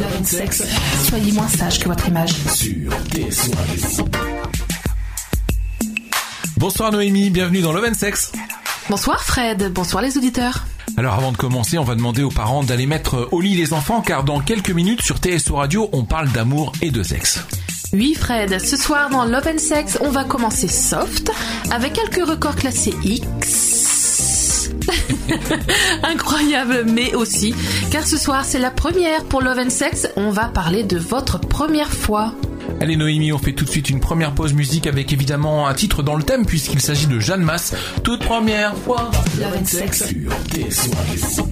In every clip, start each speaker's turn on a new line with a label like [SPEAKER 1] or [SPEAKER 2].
[SPEAKER 1] Love and Sex. Soyez moins sage que votre image.
[SPEAKER 2] Sur TSO Bonsoir Noémie, bienvenue dans Love and Sex.
[SPEAKER 1] Bonsoir Fred, bonsoir les auditeurs.
[SPEAKER 2] Alors avant de commencer, on va demander aux parents d'aller mettre au lit les enfants car dans quelques minutes sur TSO Radio, on parle d'amour et de sexe.
[SPEAKER 1] Oui Fred, ce soir dans Love and Sex, on va commencer soft avec quelques records classés X. Incroyable, mais aussi, car ce soir c'est la première pour Love and Sex, on va parler de votre première fois.
[SPEAKER 2] Allez Noémie, on fait tout de suite une première pause musique avec évidemment un titre dans le thème puisqu'il s'agit de Jeanne Masse, toute première fois.
[SPEAKER 1] Love and Sex.
[SPEAKER 2] Sur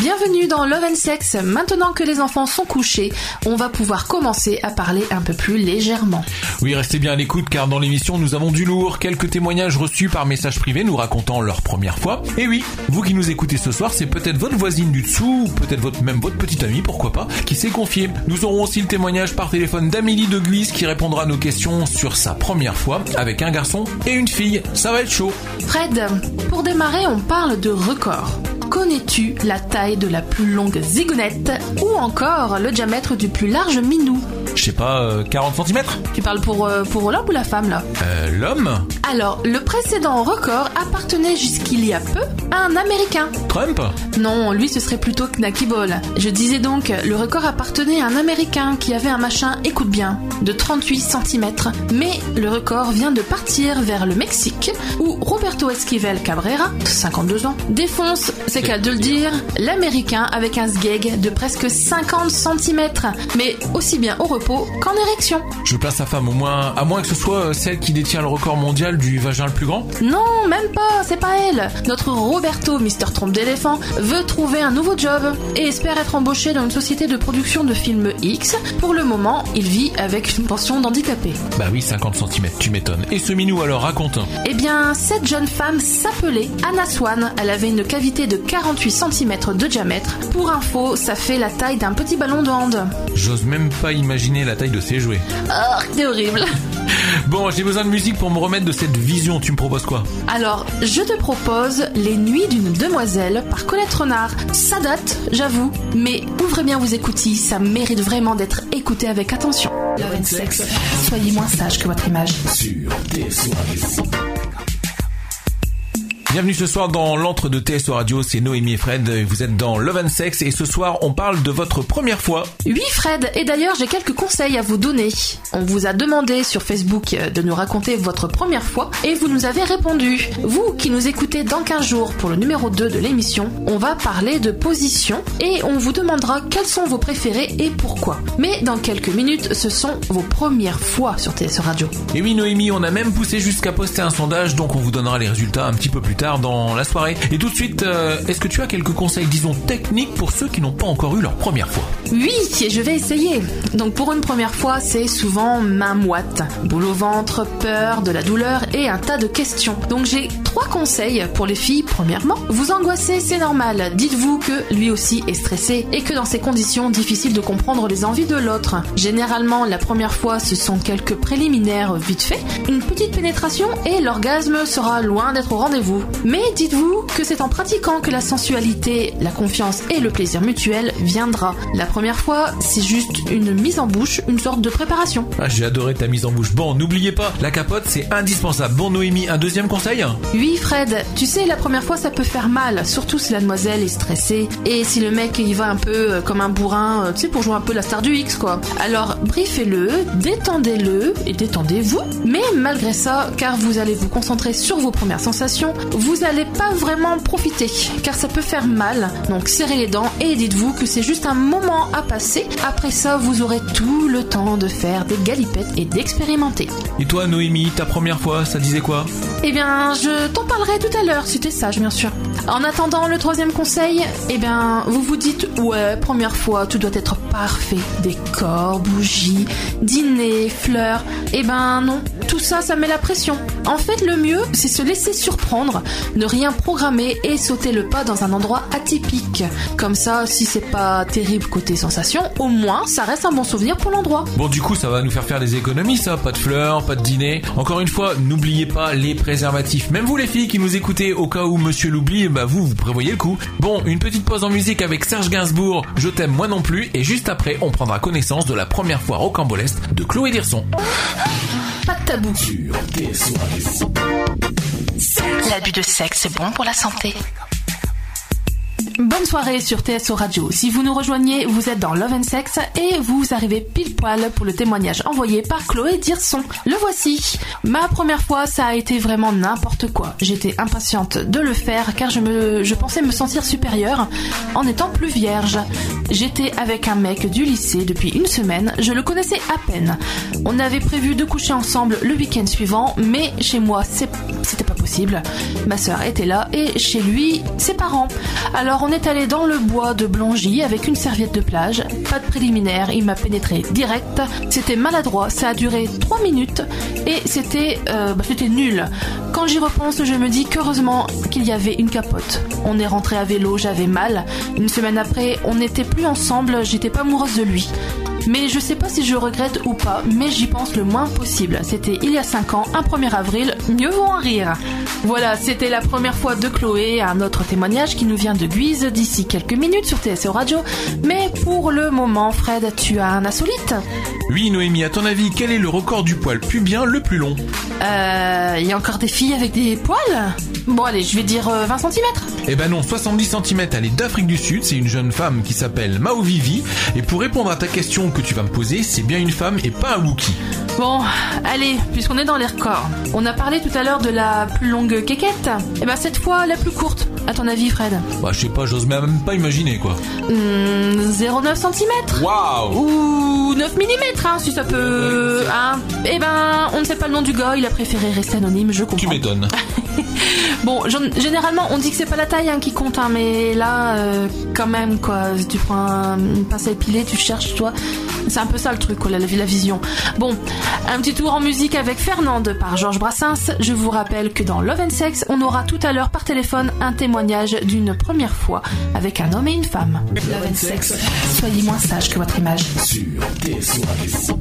[SPEAKER 1] Bienvenue dans Love and Sex. Maintenant que les enfants sont couchés, on va pouvoir commencer à parler un peu plus légèrement.
[SPEAKER 2] Oui, restez bien à l'écoute car dans l'émission nous avons du lourd, quelques témoignages reçus par message privé nous racontant leur première fois. Et oui, vous qui nous écoutez ce soir, c'est peut-être votre voisine du dessous, ou peut-être votre, même votre petite amie, pourquoi pas, qui s'est confiée. Nous aurons aussi le témoignage par téléphone d'Amélie de Guise qui répondra à nos questions sur sa première fois avec un garçon et une fille. Ça va être chaud.
[SPEAKER 1] Fred, pour démarrer, on parle de record. Connais-tu la taille de la plus longue zigounette ou encore le diamètre du plus large minou?
[SPEAKER 2] Je sais pas, euh, 40 cm
[SPEAKER 1] Tu parles pour, euh, pour l'homme ou la femme là?
[SPEAKER 2] Euh, L'homme
[SPEAKER 1] Alors, le précédent record appartenait jusqu'il y a peu à un Américain.
[SPEAKER 2] Trump
[SPEAKER 1] Non, lui ce serait plutôt Knacky Ball. Je disais donc, le record appartenait à un Américain qui avait un machin, écoute bien, de 38 cm. Mais le record vient de partir vers le Mexique, où Roberto Esquivel Cabrera, 52 ans, défonce, c'est qu'à de le dire, l'Américain avec un sgeg de presque 50 cm. Mais aussi bien au repos qu'en érection.
[SPEAKER 2] Je place sa femme au moins, à moins que ce soit euh, celle qui détient le record mondial du vagin le plus grand
[SPEAKER 1] Non, même pas, c'est pas elle. Notre Roberto, Mister Trompe d'éléphant, veut trouver un nouveau job et espère être embauché dans une société de production de films X. Pour le moment, il vit avec une pension d'handicapé.
[SPEAKER 2] Bah oui, 50 cm, tu m'étonnes. Et ce minou alors, raconte.
[SPEAKER 1] Eh bien, cette jeune femme s'appelait Anna Swan. Elle avait une cavité de 48 cm de diamètre. Pour info, ça fait la taille d'un petit ballon de hand.
[SPEAKER 2] J'ose même pas imaginer la taille de ses jouets.
[SPEAKER 1] Oh, c'est horrible.
[SPEAKER 2] Bon, j'ai besoin de musique pour me remettre de cette vision, tu me proposes quoi?
[SPEAKER 1] Alors, je te propose Les Nuits d'une demoiselle par Colette Renard. Ça date, j'avoue, mais ouvrez bien vos écoutilles, ça mérite vraiment d'être écouté avec attention. Love and Sex. Soyez moins sage que votre image.
[SPEAKER 2] Sur TSO Bienvenue ce soir dans l'antre de TSO Radio, c'est Noémie et Fred, vous êtes dans Love and Sex et ce soir on parle de votre première fois.
[SPEAKER 1] Oui Fred, et d'ailleurs j'ai quelques conseils à vous donner. On vous a demandé sur Facebook de nous raconter votre première fois et vous nous avez répondu. Vous qui nous écoutez dans 15 jours pour le numéro 2 de l'émission, on va parler de position et on vous demandera quels sont vos préférés et pourquoi. Mais dans quelques minutes, ce sont vos premières fois sur TSO Radio.
[SPEAKER 2] Et oui Noémie, on a même poussé jusqu'à poster un sondage, donc on vous donnera les résultats un petit peu plus tard dans la soirée. Et tout de suite, euh, est-ce que tu as quelques conseils, disons, techniques pour ceux qui n'ont pas encore eu leur première fois?
[SPEAKER 1] Oui, je vais essayer. Donc pour une première fois, c'est souvent main moite, boule au ventre, peur, de la douleur et un tas de questions. Donc j'ai trois conseils pour les filles. Premièrement, vous angoissez, c'est normal. Dites-vous que lui aussi est stressé et que dans ces conditions, difficile de comprendre les envies de l'autre. Généralement, la première fois, ce sont quelques préliminaires vite fait, une petite pénétration et l'orgasme sera loin d'être au rendez-vous. Mais dites-vous que c'est en pratiquant que la sensualité, la confiance et le plaisir mutuel viendra. La première fois, c'est juste une mise en bouche, une sorte de préparation.
[SPEAKER 2] Ah, j'ai adoré ta mise en bouche. Bon, n'oubliez pas, la capote c'est indispensable. Bon Noémie, un deuxième conseil?
[SPEAKER 1] Oui Fred, tu sais la première fois ça peut faire mal, surtout si la demoiselle est stressée et si le mec il va un peu euh, comme un bourrin, euh, tu sais pour jouer un peu la star du X quoi. Alors briefez-le, détendez-le et détendez-vous. Mais malgré ça, car vous allez vous concentrer sur vos premières sensations, vous allez pas vraiment profiter car ça peut faire mal. Donc serrez les dents et dites-vous que c'est juste un moment à passer. Après ça, vous aurez tout le temps de faire des galipettes et d'expérimenter.
[SPEAKER 2] Et toi Noémie, ta première fois, ça disait quoi?
[SPEAKER 1] Eh bien, je t'en parlerai tout à l'heure si t'es sage, bien sûr. En attendant le troisième conseil, eh bien, vous vous dites ouais, première fois, tout doit être parfait. Décor, bougies, dîner, fleurs. Eh ben non, tout ça, ça met la pression. En fait, le mieux, c'est se laisser surprendre, ne rien programmer et sauter le pas dans un endroit atypique. Comme ça, si c'est pas terrible côté sensation, au moins ça reste un bon souvenir pour l'endroit.
[SPEAKER 2] Bon, du coup, ça va nous faire faire des économies, ça. Pas de fleurs, pas de dîner. Encore une fois, n'oubliez pas les préservatifs. Même vous, les filles qui nous écoutez, au cas où monsieur l'oublie, bah vous, vous prévoyez le coup. Bon, une petite pause en musique avec Serge Gainsbourg, Je t'aime moi non plus, et juste après, on prendra connaissance de la première fois rocambolesque de Chloé Dirson.
[SPEAKER 1] L'abus de sexe, c'est bon pour la santé. Bonne soirée sur TSO Radio. Si vous nous rejoignez, vous êtes dans Love and Sex et vous arrivez pile poil pour le témoignage envoyé par Chloé Dirson. Le voici. Ma première fois, ça a été vraiment n'importe quoi. J'étais impatiente de le faire car je pensais me sentir supérieure en étant plus vierge. J'étais avec un mec du lycée depuis une semaine. Je le connaissais à peine. On avait prévu de coucher ensemble le week-end suivant, mais chez moi, c'était pas possible. Ma sœur était là et chez lui, ses parents. Est allé dans le bois de Blangy avec une serviette de plage. Pas de préliminaire, il m'a pénétré direct. C'était maladroit, ça a duré 3 minutes et c'était euh, bah, c'était nul. Quand j'y repense, je me dis qu'heureusement qu'il y avait une capote. On est rentré à vélo, j'avais mal. Une semaine après, on n'était plus ensemble, j'étais pas amoureuse de lui. Mais je sais pas si je regrette ou pas, mais j'y pense le moins possible. C'était il y a 5 ans, un 1er avril, mieux vaut en rire. Voilà, c'était la première fois de Chloé, un autre témoignage qui nous vient de Guise d'ici quelques minutes sur TSO Radio. Mais pour le moment, Fred, tu as un insolite
[SPEAKER 2] Oui, Noémie, à ton avis, quel est le record du poil pubien le plus long?
[SPEAKER 1] Euh, il y a encore des filles avec des poils? Bon allez, je vais dire 20 euh, cm.
[SPEAKER 2] Eh ben non, 70 cm, elle est d'Afrique du Sud, c'est une jeune femme qui s'appelle Mao Vivi. Et pour répondre à ta question que tu vas me poser, c'est bien une femme et pas un Wookie.
[SPEAKER 1] Bon, allez, puisqu'on est dans les records. On a parlé tout à l'heure de la plus longue quéquette. Et eh ben cette fois, la plus courte. À ton avis, Fred?
[SPEAKER 2] Bah je sais pas, j'ose même pas imaginer quoi.
[SPEAKER 1] 0,9 hmm, cm.
[SPEAKER 2] Waouh
[SPEAKER 1] Ou 9 mm, hein, si ça peut... Hein. Eh ben, on ne sait pas le nom du gars, il a préféré rester anonyme, je comprends. Tu
[SPEAKER 2] m'étonnes.
[SPEAKER 1] Bon, généralement, on dit que c'est pas la taille hein, qui compte, hein, mais là, euh, quand même, quoi. Tu prends une pince à tu cherches, toi. C'est un peu ça le truc, quoi, la, vision. Bon, un petit tour en musique avec Fernande par Georges Brassens. Je vous rappelle que dans Love and Sex, on aura tout à l'heure par téléphone un témoignage d'une première fois avec un homme et une femme. Love and Sex, soyez moins sage que votre image. Sur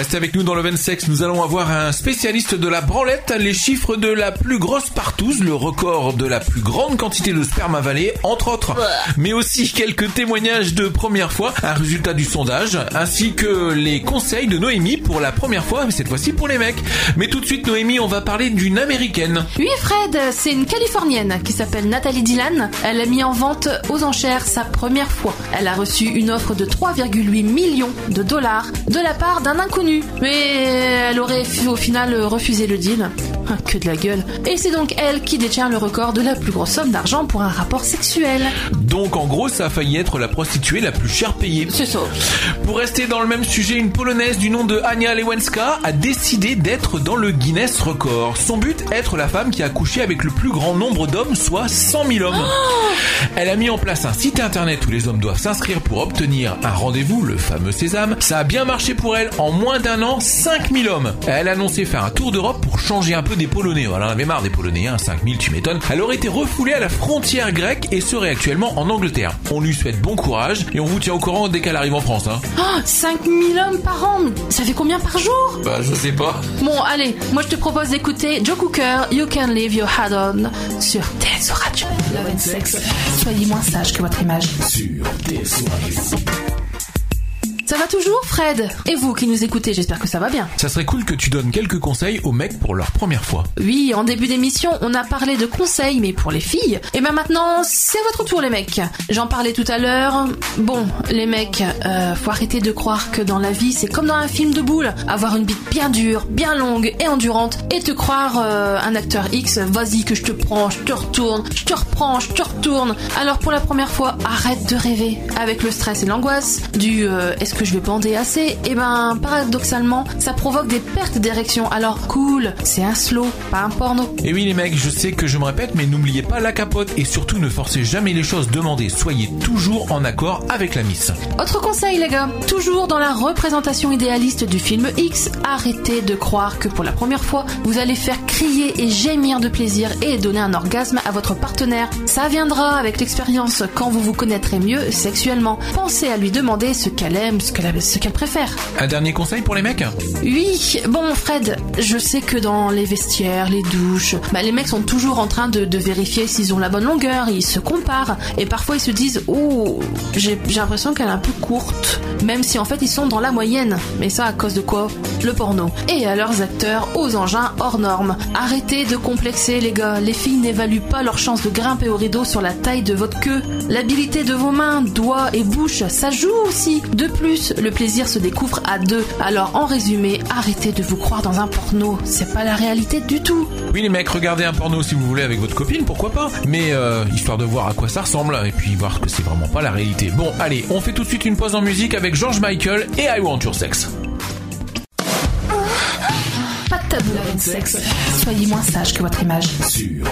[SPEAKER 2] Restez avec nous dans le 26, nous allons avoir un spécialiste de la branlette, les chiffres de la plus grosse partouze, le record de la plus grande quantité de sperme avalé, entre autres. Mais aussi quelques témoignages de première fois, un résultat du sondage, ainsi que les conseils de Noémie pour la première fois, mais cette fois-ci pour les mecs. Mais tout de suite, Noémie, on va parler d'une américaine.
[SPEAKER 1] Oui, Fred, c'est une californienne qui s'appelle Nathalie Dylan. Elle a mis en vente aux enchères sa première fois. Elle a reçu une offre de 3,8 millions de dollars de la part d'un inconnu mais elle aurait au final refusé le deal. Que de la gueule. Et c'est donc elle qui détient le record de la plus grosse somme d'argent pour un rapport sexuel.
[SPEAKER 2] Donc en gros, ça a failli être la prostituée la plus chère payée.
[SPEAKER 1] C'est ça.
[SPEAKER 2] Pour rester dans le même sujet, une polonaise du nom de Ania Lewenska a décidé d'être dans le Guinness Record. Son but, être la femme qui a couché avec le plus grand nombre d'hommes, soit 100 000 hommes. Oh elle a mis en place un site internet où les hommes doivent s'inscrire pour obtenir un rendez-vous, le fameux sésame. Ça a bien marché pour elle. En moins d'un an, 5000 hommes. Elle a annoncé faire un tour d'Europe pour changer un peu des Polonais. Voilà, on avait marre des Polonais, hein, 5000, tu m'étonnes. Elle aurait été refoulée à la frontière grecque et serait actuellement en Angleterre. On lui souhaite bon courage et on vous tient au courant dès qu'elle arrive en France. Hein.
[SPEAKER 1] Oh, 5000 hommes par an Ça fait combien par jour?
[SPEAKER 2] Bah, je sais pas.
[SPEAKER 1] Bon, allez, moi je te propose d'écouter Joe Cooker, You Can Leave Your Head On sur TSO Radio. Love and Sex. Soyez moins sage que votre image. Sur TSO ça va toujours, Fred? Et vous qui nous écoutez, j'espère que ça va bien.
[SPEAKER 2] Ça serait cool que tu donnes quelques conseils aux mecs pour leur première fois.
[SPEAKER 1] Oui, en début d'émission, on a parlé de conseils, mais pour les filles. Et ben maintenant, c'est votre tour, les mecs. J'en parlais tout à l'heure. Bon, les mecs, euh, faut arrêter de croire que dans la vie, c'est comme dans un film de boule. Avoir une bite bien dure, bien longue et endurante, et te croire euh, un acteur X, vas-y que je te prends, je te retourne, je te reprends, je te retourne. Alors pour la première fois, arrête de rêver avec le stress et l'angoisse du euh, est-ce que je vais bander assez Et ben, paradoxalement, ça provoque des pertes d'érection. Alors cool, c'est un slow, pas un porno.
[SPEAKER 2] Et oui les mecs, je sais que je me répète, mais n'oubliez pas la capote et surtout ne forcez jamais les choses demandées. Soyez toujours en accord avec la miss.
[SPEAKER 1] Autre conseil les gars, toujours dans la représentation idéaliste du film X, arrêtez de croire que pour la première fois, vous allez faire crier et gémir de plaisir et donner un orgasme à votre partenaire. Ça viendra avec l'expérience quand vous vous connaîtrez mieux sexuellement. Pensez à lui demander ce qu'elle aime, ce qu'elle préfère.
[SPEAKER 2] Un dernier conseil pour les mecs
[SPEAKER 1] Oui, bon Fred, je sais que dans les vestiaires, les douches, bah, les mecs sont toujours en train de, de vérifier s'ils ont la bonne longueur, ils se comparent et parfois ils se disent oh j'ai l'impression qu'elle est un peu courte, même si en fait ils sont dans la moyenne. Mais ça à cause de quoi? Le porno. Et à leurs acteurs, aux engins hors normes. Arrêtez de complexer les gars, les filles n'évaluent pas leur chance de grimper au rideau sur la taille de votre queue. L'habilité de vos mains, doigts et bouche, ça joue aussi. De plus, le plaisir se découvre à deux. Alors en résumé, arrêtez de vous croire dans un porno, c'est pas la réalité du tout.
[SPEAKER 2] Oui les mecs, regardez un porno si vous voulez avec votre copine, pourquoi pas Mais euh, histoire de voir à quoi ça ressemble et puis voir que c'est vraiment pas la réalité. Bon, allez, on fait tout de suite une pause en musique avec George Michael et I Want Your Sex.
[SPEAKER 1] Pas de tabou avec le sexe. Soyez moins sage que votre image.
[SPEAKER 2] Sur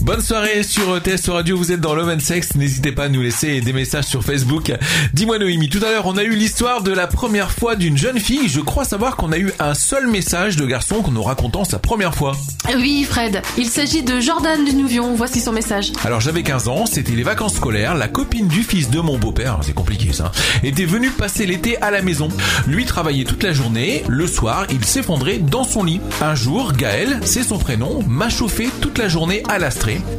[SPEAKER 2] Bonne soirée sur TS Radio, vous êtes dans Love and Sex, n'hésitez pas à nous laisser des messages sur Facebook. Dis-moi Noémie, tout à l'heure on a eu l'histoire de la première fois d'une jeune fille, je crois savoir qu'on a eu un seul message de garçon nous racontant sa première fois.
[SPEAKER 1] Oui Fred, il s'agit de Jordan du Nouvion, voici son message.
[SPEAKER 2] Alors j'avais 15 ans, c'était les vacances scolaires, la copine du fils de mon beau-père, c'est compliqué ça, était venue passer l'été à la maison. Lui travaillait toute la journée, le soir il s'effondrait dans son lit. Un jour, Gaël, c'est son prénom, m'a chauffé toute la journée à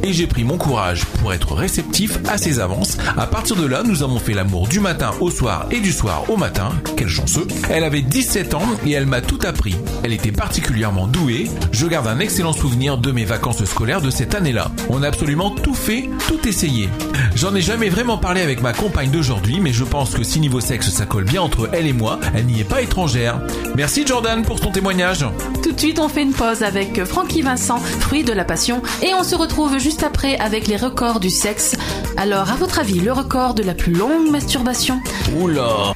[SPEAKER 2] et j'ai pris mon courage pour être réceptif à ses avances. À partir de là, nous avons fait l'amour du matin au soir et du soir au matin. Quel chanceux. Elle avait 17 ans et elle m'a tout appris. Elle était particulièrement douée. Je garde un excellent souvenir de mes vacances scolaires de cette année-là. On a absolument tout fait, tout essayé. J'en ai jamais vraiment parlé avec ma compagne d'aujourd'hui, mais je pense que si niveau sexe ça colle bien entre elle et moi, elle n'y est pas étrangère. Merci Jordan pour ton témoignage.
[SPEAKER 1] Tout de suite, on fait une pause avec Francky Vincent, fruit de la passion, et on se retrouve juste après avec les records du sexe. Alors, à votre avis, le record de la plus longue masturbation?
[SPEAKER 2] Oula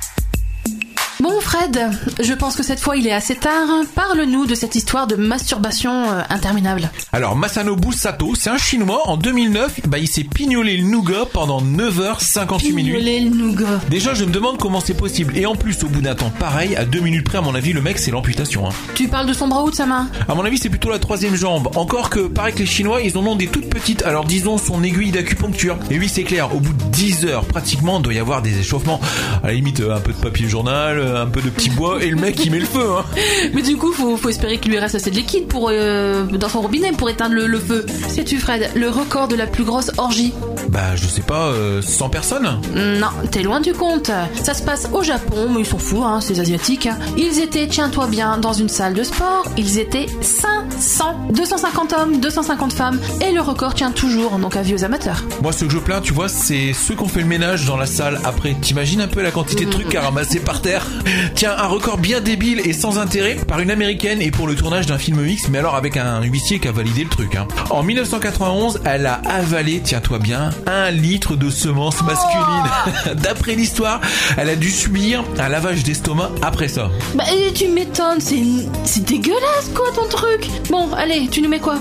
[SPEAKER 1] Bon Fred, je pense que cette fois il est assez tard. Parle-nous de cette histoire de masturbation euh, interminable.
[SPEAKER 2] Alors Masanobu Sato, c'est un chinois. En 2009, bah, il s'est pignolé le nougat pendant 9h58 minutes.
[SPEAKER 1] Pignolé le nougat.
[SPEAKER 2] Déjà, je me demande comment c'est possible. Et en plus, au bout d'un temps pareil, à 2 minutes près, à mon avis, le mec, c'est l'amputation. Hein.
[SPEAKER 1] Tu parles de son bras ou de sa main
[SPEAKER 2] À mon avis, c'est plutôt la troisième jambe. Encore que, pareil que les Chinois, ils en ont des toutes petites. Alors disons son aiguille d'acupuncture. Et oui, c'est clair, au bout de 10 heures, pratiquement, il doit y avoir des échauffements. À la limite, euh, un peu de papier journal, un peu de petit bois, et le mec, il met le feu. Hein.
[SPEAKER 1] Mais du coup, faut, faut espérer qu'il lui reste assez de liquide pour, euh, dans son robinet pour éteindre le, le feu. Sais-tu Fred, le record de la plus grosse orgie?
[SPEAKER 2] Bah, je sais pas, euh, 100 personnes
[SPEAKER 1] Non, t'es loin du compte. Ça se passe au Japon, mais ils s'en foutent, hein, ces asiatiques. Ils étaient, tiens-toi bien, dans une salle de sport. Ils étaient 500. 250 hommes, 250 femmes. Et le record tient toujours, donc avis aux amateurs.
[SPEAKER 2] Moi, ce que je plains, tu vois, c'est ceux qui ont fait le ménage dans la salle après. T'imagines un peu la quantité de trucs à ramasser par terre? Tiens, un record bien débile et sans intérêt par une américaine et pour le tournage d'un film X, mais alors avec un huissier qui a validé le truc. Hein. En 1991, elle a avalé, tiens-toi bien, un litre de semences masculines. D'après l'histoire, elle a dû subir un lavage d'estomac après ça.
[SPEAKER 1] Bah, tu m'étonnes, c'est c'est dégueulasse quoi ton truc. Bon, allez, tu nous mets quoi?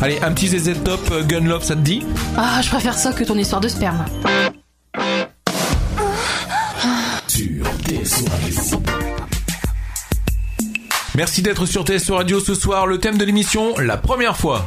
[SPEAKER 2] Allez, un petit ZZ Top euh, Gun Love, ça te dit?
[SPEAKER 1] Ah, je préfère ça que ton histoire de sperme.
[SPEAKER 2] Merci d'être sur TSO Radio ce soir. Le thème de l'émission, la première fois.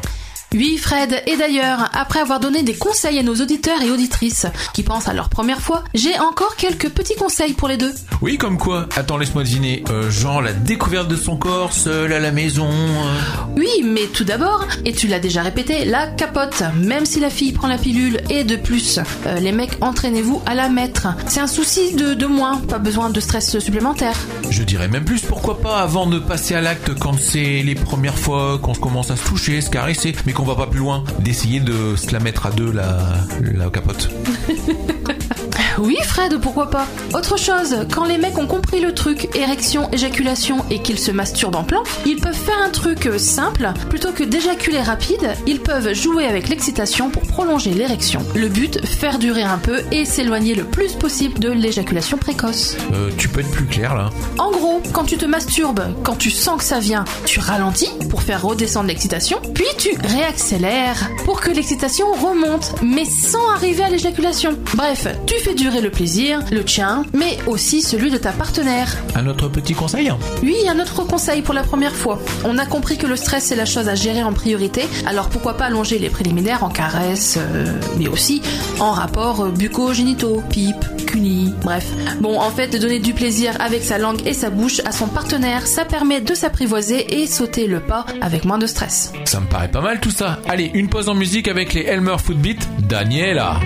[SPEAKER 1] Oui, Fred. Et d'ailleurs, après avoir donné des conseils à nos auditeurs et auditrices qui pensent à leur première fois, j'ai encore quelques petits conseils pour les deux.
[SPEAKER 2] Oui, comme quoi Attends, laisse-moi deviner. Euh, genre la découverte de son corps, seul à la maison. euh.
[SPEAKER 1] Oui, mais tout d'abord, et tu l'as déjà répété, la capote. Même si la fille prend la pilule, et de plus, euh, les mecs, entraînez-vous à la mettre. C'est un souci de, de moins, pas besoin de stress supplémentaire.
[SPEAKER 2] Je dirais même plus, pourquoi pas avant de passer à l'acte quand c'est les premières fois qu'on commence à se toucher, se caresser, mais qu'on va pas plus loin, d'essayer de se la mettre à deux la capote.
[SPEAKER 1] Oui, Fred, pourquoi pas Autre chose, quand les mecs ont compris le truc érection, éjaculation et qu'ils se masturbent en plan, ils peuvent faire un truc simple. Plutôt que d'éjaculer rapide, ils peuvent jouer avec l'excitation pour prolonger l'érection. Le but, faire durer un peu et s'éloigner le plus possible de l'éjaculation précoce.
[SPEAKER 2] Euh, tu peux être plus clair là
[SPEAKER 1] En gros, quand tu te masturbes, quand tu sens que ça vient, tu ralentis pour faire redescendre l'excitation, puis tu réaccélères pour que l'excitation remonte, mais sans arriver à l'éjaculation. Bref, tu fais durer le plaisir, le tien, mais aussi celui de ta partenaire.
[SPEAKER 2] Un autre petit conseil
[SPEAKER 1] Oui, un autre conseil pour la première fois. On a compris que le stress c'est la chose à gérer en priorité, alors pourquoi pas allonger les préliminaires en caresses, euh, mais aussi en rapport bucco-génitaux, pipe, cuni, bref. Bon, en fait, donner du plaisir avec sa langue et sa bouche à son partenaire, ça permet de s'apprivoiser et sauter le pas avec moins de stress.
[SPEAKER 2] Ça me paraît pas mal tout ça. Allez, une pause en musique avec les Elmer Footbeat, Daniela.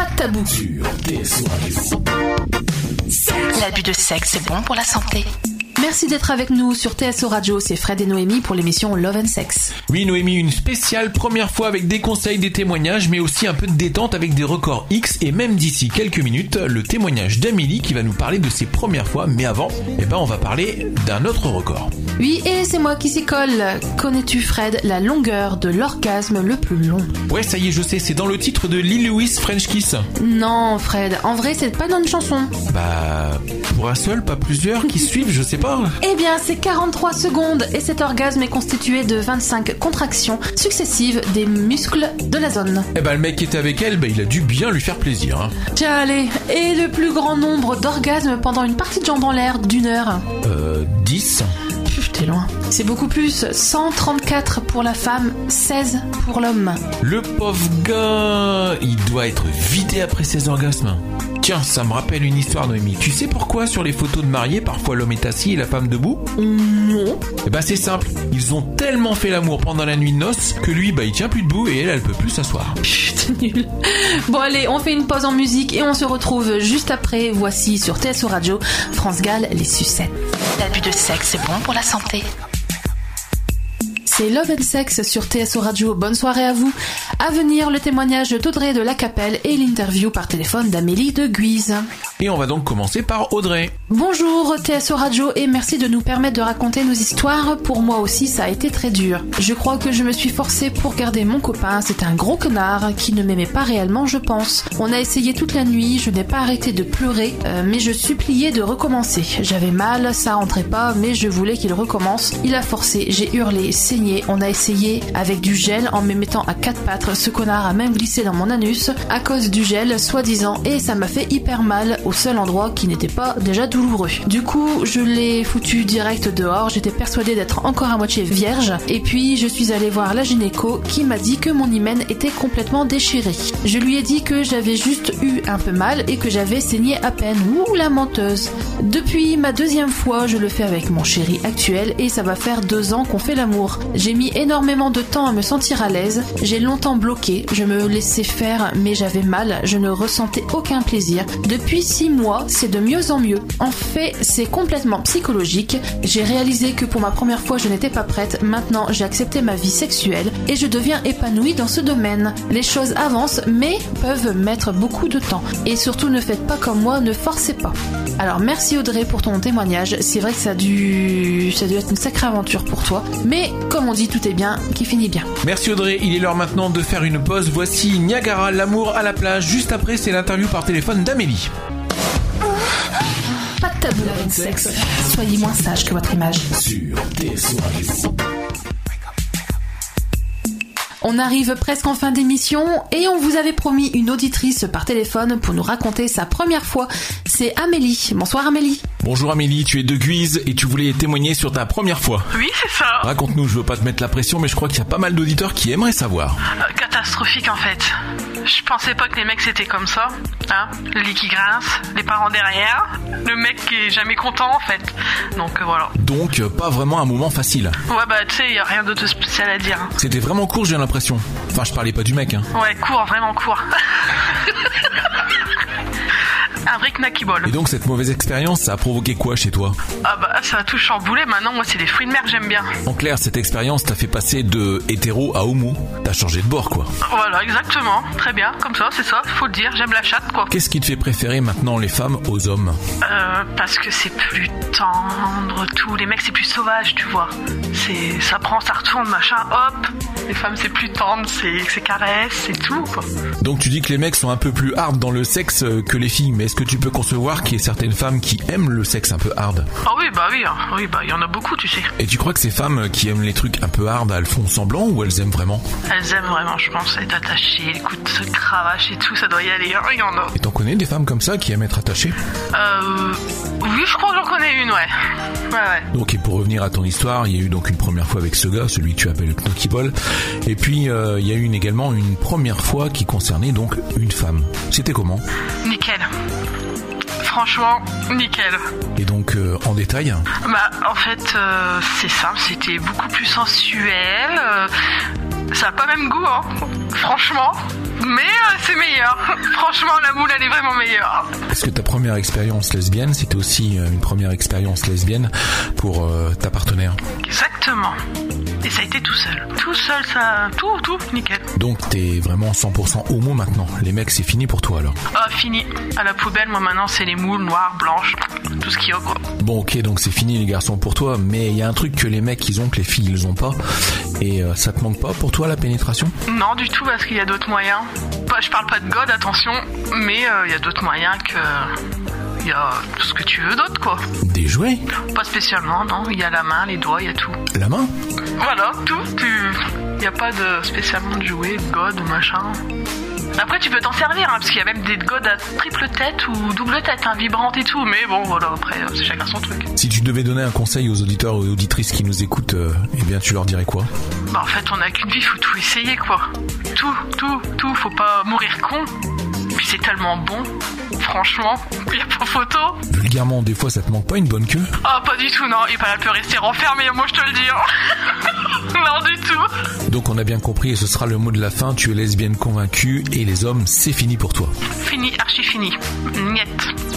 [SPEAKER 1] Pas de tabou.
[SPEAKER 3] L'abus de sexe, c'est bon pour la santé.
[SPEAKER 1] Merci d'être avec nous sur TSO Radio, c'est Fred et Noémie pour l'émission Love and Sex.
[SPEAKER 2] Oui, Noémie, une spéciale première fois avec des conseils, des témoignages, mais aussi un peu de détente avec des records X et même d'ici quelques minutes, le témoignage d'Amélie qui va nous parler de ses premières fois. Mais avant, eh ben, on va parler d'un autre record.
[SPEAKER 1] Oui, et c'est moi qui s'y colle. Connais-tu, Fred, la longueur de l'orgasme le plus long?
[SPEAKER 2] Ouais, ça y est, je sais, c'est dans le titre de Lil Louis French Kiss.
[SPEAKER 1] Non, Fred, en vrai, c'est pas dans une chanson.
[SPEAKER 2] Bah, pour un seul, pas plusieurs qui suivent, je sais pas.
[SPEAKER 1] Eh bien, c'est 43 secondes et cet orgasme est constitué de 25 contractions successives des muscles de la zone.
[SPEAKER 2] Eh ben, le mec qui était avec elle, bah, il a dû bien lui faire plaisir. Hein.
[SPEAKER 1] Tiens, allez, et le plus grand nombre d'orgasmes pendant une partie de jambes en l'air d'une heure?
[SPEAKER 2] Euh, 10
[SPEAKER 1] Pff, T'es loin. C'est beaucoup plus. 134 pour la femme, 16 pour l'homme.
[SPEAKER 2] Le pauvre gars, il doit être vidé après ses orgasmes. Tiens, ça me rappelle une histoire, Noémie. Tu sais pourquoi sur les photos de mariés, parfois l'homme est assis et la femme debout
[SPEAKER 1] Non.
[SPEAKER 2] Eh ben c'est simple. Ils ont tellement fait l'amour pendant la nuit de noces que lui, bah il tient plus debout et elle, elle peut plus s'asseoir.
[SPEAKER 1] Putain, nul. Bon, allez, on fait une pause en musique et on se retrouve juste après. Voici sur TSO Radio, France Gall, les sucettes.
[SPEAKER 3] L'abus de sexe, c'est bon pour la santé.
[SPEAKER 1] C'est Love and Sex sur TSO Radio. Bonne soirée à vous. À venir, le témoignage d'Audrey de la Capelle et l'interview par téléphone d'Amélie de Guise.
[SPEAKER 2] Et on va donc commencer par Audrey.
[SPEAKER 1] Bonjour TSO Radio et merci de nous permettre de raconter nos histoires. Pour moi aussi, ça a été très dur. Je crois que je me suis forcée pour garder mon copain. C'est un gros connard qui ne m'aimait pas réellement, je pense. On a essayé toute la nuit, je n'ai pas arrêté de pleurer, euh, mais je suppliais de recommencer. J'avais mal, ça rentrait pas, mais je voulais qu'il recommence. Il a forcé, j'ai hurlé, saigné. On a essayé avec du gel en me mettant à quatre pattes. Ce connard a même glissé dans mon anus à cause du gel, soi-disant, et ça m'a fait hyper mal au seul endroit qui n'était pas déjà douloureux. Du coup, je l'ai foutu direct dehors. J'étais persuadée d'être encore à moitié vierge. Et puis, je suis allée voir la gynéco qui m'a dit que mon hymen était complètement déchiré. Je lui ai dit que j'avais juste eu un peu mal et que j'avais saigné à peine. Ouh, la menteuse. Depuis ma deuxième fois, je le fais avec mon chéri actuel et ça va faire deux ans qu'on fait l'amour. J'ai mis énormément de temps à me sentir à l'aise. J'ai longtemps bloqué. Je me laissais faire, mais j'avais mal. Je ne ressentais aucun plaisir. Depuis six mois, c'est de mieux en mieux. En fait, c'est complètement psychologique. J'ai réalisé que pour ma première fois, je n'étais pas prête. Maintenant, j'ai accepté ma vie sexuelle et je deviens épanouie dans ce domaine. Les choses avancent, mais peuvent mettre beaucoup de temps. Et surtout, ne faites pas comme moi, ne forcez pas. Alors, merci Audrey pour ton témoignage. C'est vrai que ça a dû, ça a dû être une sacrée aventure pour toi. Mais, comme on dit, tout est bien qui finit bien.
[SPEAKER 2] Merci Audrey, il est l'heure maintenant de faire une pause. Voici Niagara, l'amour à la plage. Juste après, c'est l'interview par téléphone d'Amélie.
[SPEAKER 1] Pas de tabou avec le sexe. Soyez moins sage que votre image. On arrive presque en fin d'émission et on vous avait promis une auditrice par téléphone pour nous raconter sa première fois. C'est Amélie. Bonsoir Amélie.
[SPEAKER 2] Bonjour Amélie, tu es de Guise et tu voulais témoigner sur ta première fois.
[SPEAKER 4] Oui, c'est ça.
[SPEAKER 2] Raconte-nous, je veux pas te mettre la pression, mais je crois qu'il y a pas mal d'auditeurs qui aimeraient savoir.
[SPEAKER 4] Euh, catastrophique en fait. Je pensais pas que les mecs c'était comme ça. Hein le lit qui grince, les parents derrière, le mec qui est jamais content en fait. Donc euh, voilà.
[SPEAKER 2] Donc, euh, pas vraiment un moment facile.
[SPEAKER 4] Ouais bah tu sais, y a rien de spécial à dire.
[SPEAKER 2] C'était vraiment court, j'ai l'impression. Enfin, je parlais pas du mec, hein.
[SPEAKER 4] Ouais, court, vraiment court. Un vrai knackiball.
[SPEAKER 2] Et donc cette mauvaise expérience, ça a provoqué quoi chez toi?
[SPEAKER 4] Ah bah ça a tout chamboulé, maintenant moi c'est les fruits de mer que j'aime bien.
[SPEAKER 2] En clair, cette expérience t'a fait passer de hétéro à homo. T'as changé de bord quoi.
[SPEAKER 4] Voilà, exactement. Très bien, comme ça, c'est ça, faut le dire, j'aime la chatte quoi.
[SPEAKER 2] Qu'est-ce qui te fait préférer maintenant les femmes aux hommes?
[SPEAKER 4] Euh, parce que c'est plus tendre, tout. Les mecs c'est plus sauvage, tu vois. C'est, ça prend, ça retourne, machin, hop. Les femmes c'est plus tendre, c'est, c'est caresse, c'est tout quoi.
[SPEAKER 2] Donc tu dis que les mecs sont un peu plus hard dans le sexe que les filles, mais est-ce que tu peux concevoir qu'il y ait certaines femmes qui aiment le sexe un peu hard
[SPEAKER 4] Ah oui, bah oui, hein. oui, bah il y en a beaucoup, tu sais.
[SPEAKER 2] Et tu crois que ces femmes qui aiment les trucs un peu hard, elles font semblant ou elles aiment vraiment
[SPEAKER 4] Elles aiment vraiment, je pense, être attachées, les coups de cravache et tout, ça doit y aller. hein. Il y en a.
[SPEAKER 2] Et t'en connais des femmes comme ça qui aiment être attachées?
[SPEAKER 4] Euh, oui, je crois que j'en connais une, ouais. Ouais, ouais.
[SPEAKER 2] Donc et pour revenir à ton histoire, il y a eu donc une première fois avec ce gars, celui que tu appelles Knocky Ball, et puis euh, il y a eu une, également une première fois qui concernait donc une femme. C'était comment?
[SPEAKER 4] Nickel. Franchement, nickel.
[SPEAKER 2] Et donc euh, en détail?
[SPEAKER 4] Bah, en fait, euh, c'est simple, c'était beaucoup plus sensuel. ça a pas même goût, hein. Franchement. Mais euh, c'est meilleur. Franchement, la moule, elle est vraiment meilleure.
[SPEAKER 2] Est-ce que ta première expérience lesbienne, c'était aussi euh, une première expérience lesbienne pour euh, ta partenaire?
[SPEAKER 4] Exactement. Et ça a été tout seul. Tout seul, ça. Tout, tout, nickel.
[SPEAKER 2] Donc t'es vraiment 100% homo maintenant. Les mecs, c'est fini pour toi alors.
[SPEAKER 4] Ah, fini. À la poubelle, moi maintenant, c'est les moules noires, blanches, tout ce qu'il y a, quoi.
[SPEAKER 2] Bon ok, donc c'est fini les garçons pour toi, mais il y a un truc que les mecs ils ont que les filles ils ont pas, et euh, ça te manque pas pour toi la pénétration?
[SPEAKER 4] Non, du tout, parce qu'il y a d'autres moyens. Pas- je parle pas de God, attention, mais euh, il y a d'autres moyens que. Il y a tout ce que tu veux d'autre, quoi.
[SPEAKER 2] Des jouets
[SPEAKER 4] Pas spécialement, non. Il y a la main, les doigts, il y a tout.
[SPEAKER 2] La main
[SPEAKER 4] Voilà, tout. Tu... Il n'y a pas de spécialement de jouet, de God ou machin. Après, tu peux t'en servir, hein, parce qu'il y a même des God à triple tête ou double tête, hein, vibrante et tout. Mais bon, voilà, après, euh, c'est chacun son truc.
[SPEAKER 2] Si tu devais donner un conseil aux auditeurs et aux auditrices qui nous écoutent, euh, eh bien tu leur dirais quoi?
[SPEAKER 4] Bah, en fait, on a qu'une vie, faut tout essayer, quoi. Tout, tout, tout. Faut pas mourir con. Puis c'est tellement bon. Franchement, il y a pas photo.
[SPEAKER 2] Vulgairement, des fois ça te manque pas une bonne queue
[SPEAKER 4] Ah, pas du tout, non. Et pas elle peut rester renfermée, moi je te le dis. hein. non, du tout.
[SPEAKER 2] Donc on a bien compris et ce sera le mot de la fin, tu es lesbienne convaincue et les hommes c'est fini pour toi.
[SPEAKER 4] Fini, archi fini. Niet.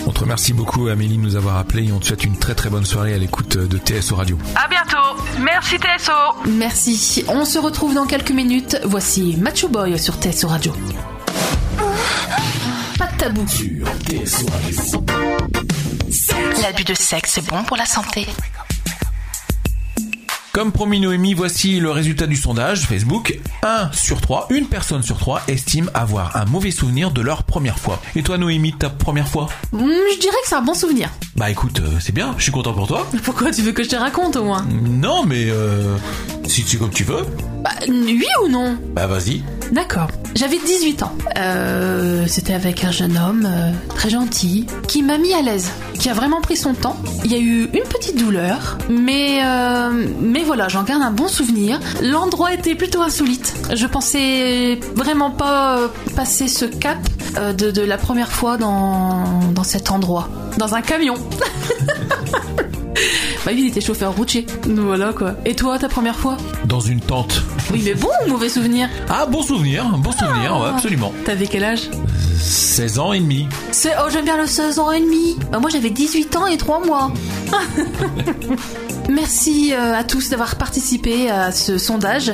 [SPEAKER 2] On te remercie beaucoup Amélie de nous avoir appelé et on te souhaite une très très bonne soirée à l'écoute de TSO Radio.
[SPEAKER 4] À bientôt. Merci TSO.
[SPEAKER 1] Merci. On se retrouve dans quelques minutes. Voici Macho Boy sur TSO Radio. Tabou.
[SPEAKER 3] L'abus de sexe, c'est bon pour la santé.
[SPEAKER 2] Comme promis Noémie, voici le résultat du sondage Facebook. 1 sur 3, une personne sur 3 estime avoir un mauvais souvenir de leur première fois. Et toi Noémie, ta première fois?
[SPEAKER 1] Hmm, je dirais que c'est un bon souvenir.
[SPEAKER 2] Bah écoute, euh, c'est bien, je suis content pour toi.
[SPEAKER 1] Pourquoi tu veux que je te raconte au moins?
[SPEAKER 2] Non mais euh, si c'est comme tu veux,
[SPEAKER 1] Bah, oui ou non?
[SPEAKER 2] Bah vas-y.
[SPEAKER 1] D'accord. J'avais 18 ans. Euh, C'était avec un jeune homme euh, très gentil qui m'a mis à l'aise, qui a vraiment pris son temps. Il y a eu une petite douleur, mais euh, mais voilà, j'en garde un bon souvenir. L'endroit était plutôt insolite. Je pensais vraiment pas passer ce cap de, de la première fois dans dans cet endroit, dans un camion. Bah oui, il était chauffeur routier. Voilà quoi. Et toi, ta première fois
[SPEAKER 2] Dans une tente.
[SPEAKER 1] Oui, mais bon, mauvais souvenir.
[SPEAKER 2] Ah bon souvenir, bon souvenir, ouais, absolument.
[SPEAKER 1] T'avais quel âge
[SPEAKER 2] 16 ans et demi.
[SPEAKER 1] C'est oh j'aime bien le 16 ans et demi. Bah, moi j'avais 18 ans et 3 mois. Merci euh, à tous d'avoir participé à ce sondage.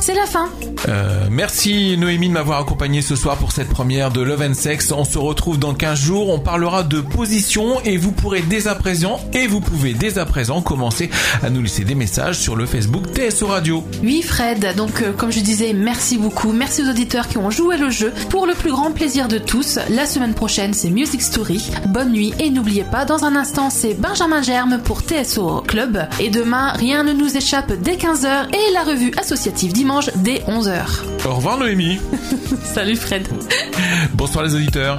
[SPEAKER 1] C'est la fin.
[SPEAKER 2] Euh, merci Noémie de m'avoir accompagné ce soir pour cette première de Love and Sex. On se retrouve dans 15 jours. On parlera de position et vous pourrez dès à présent et vous pouvez dès à présent commencer à nous laisser des messages sur le Facebook TSO Radio.
[SPEAKER 1] Oui Fred, donc euh, comme je disais, merci beaucoup. Merci aux auditeurs qui ont joué le jeu. Pour le plus grand plaisir de tous, la semaine prochaine c'est Music Story. Bonne nuit et n'oubliez pas, dans un instant c'est Benjamin Germe pour TSO Club. Et demain, rien ne nous échappe dès 15h et la revue associative dimanche dès 11h.
[SPEAKER 2] Au revoir Noémie.
[SPEAKER 1] Salut Fred.
[SPEAKER 2] Bonsoir les auditeurs.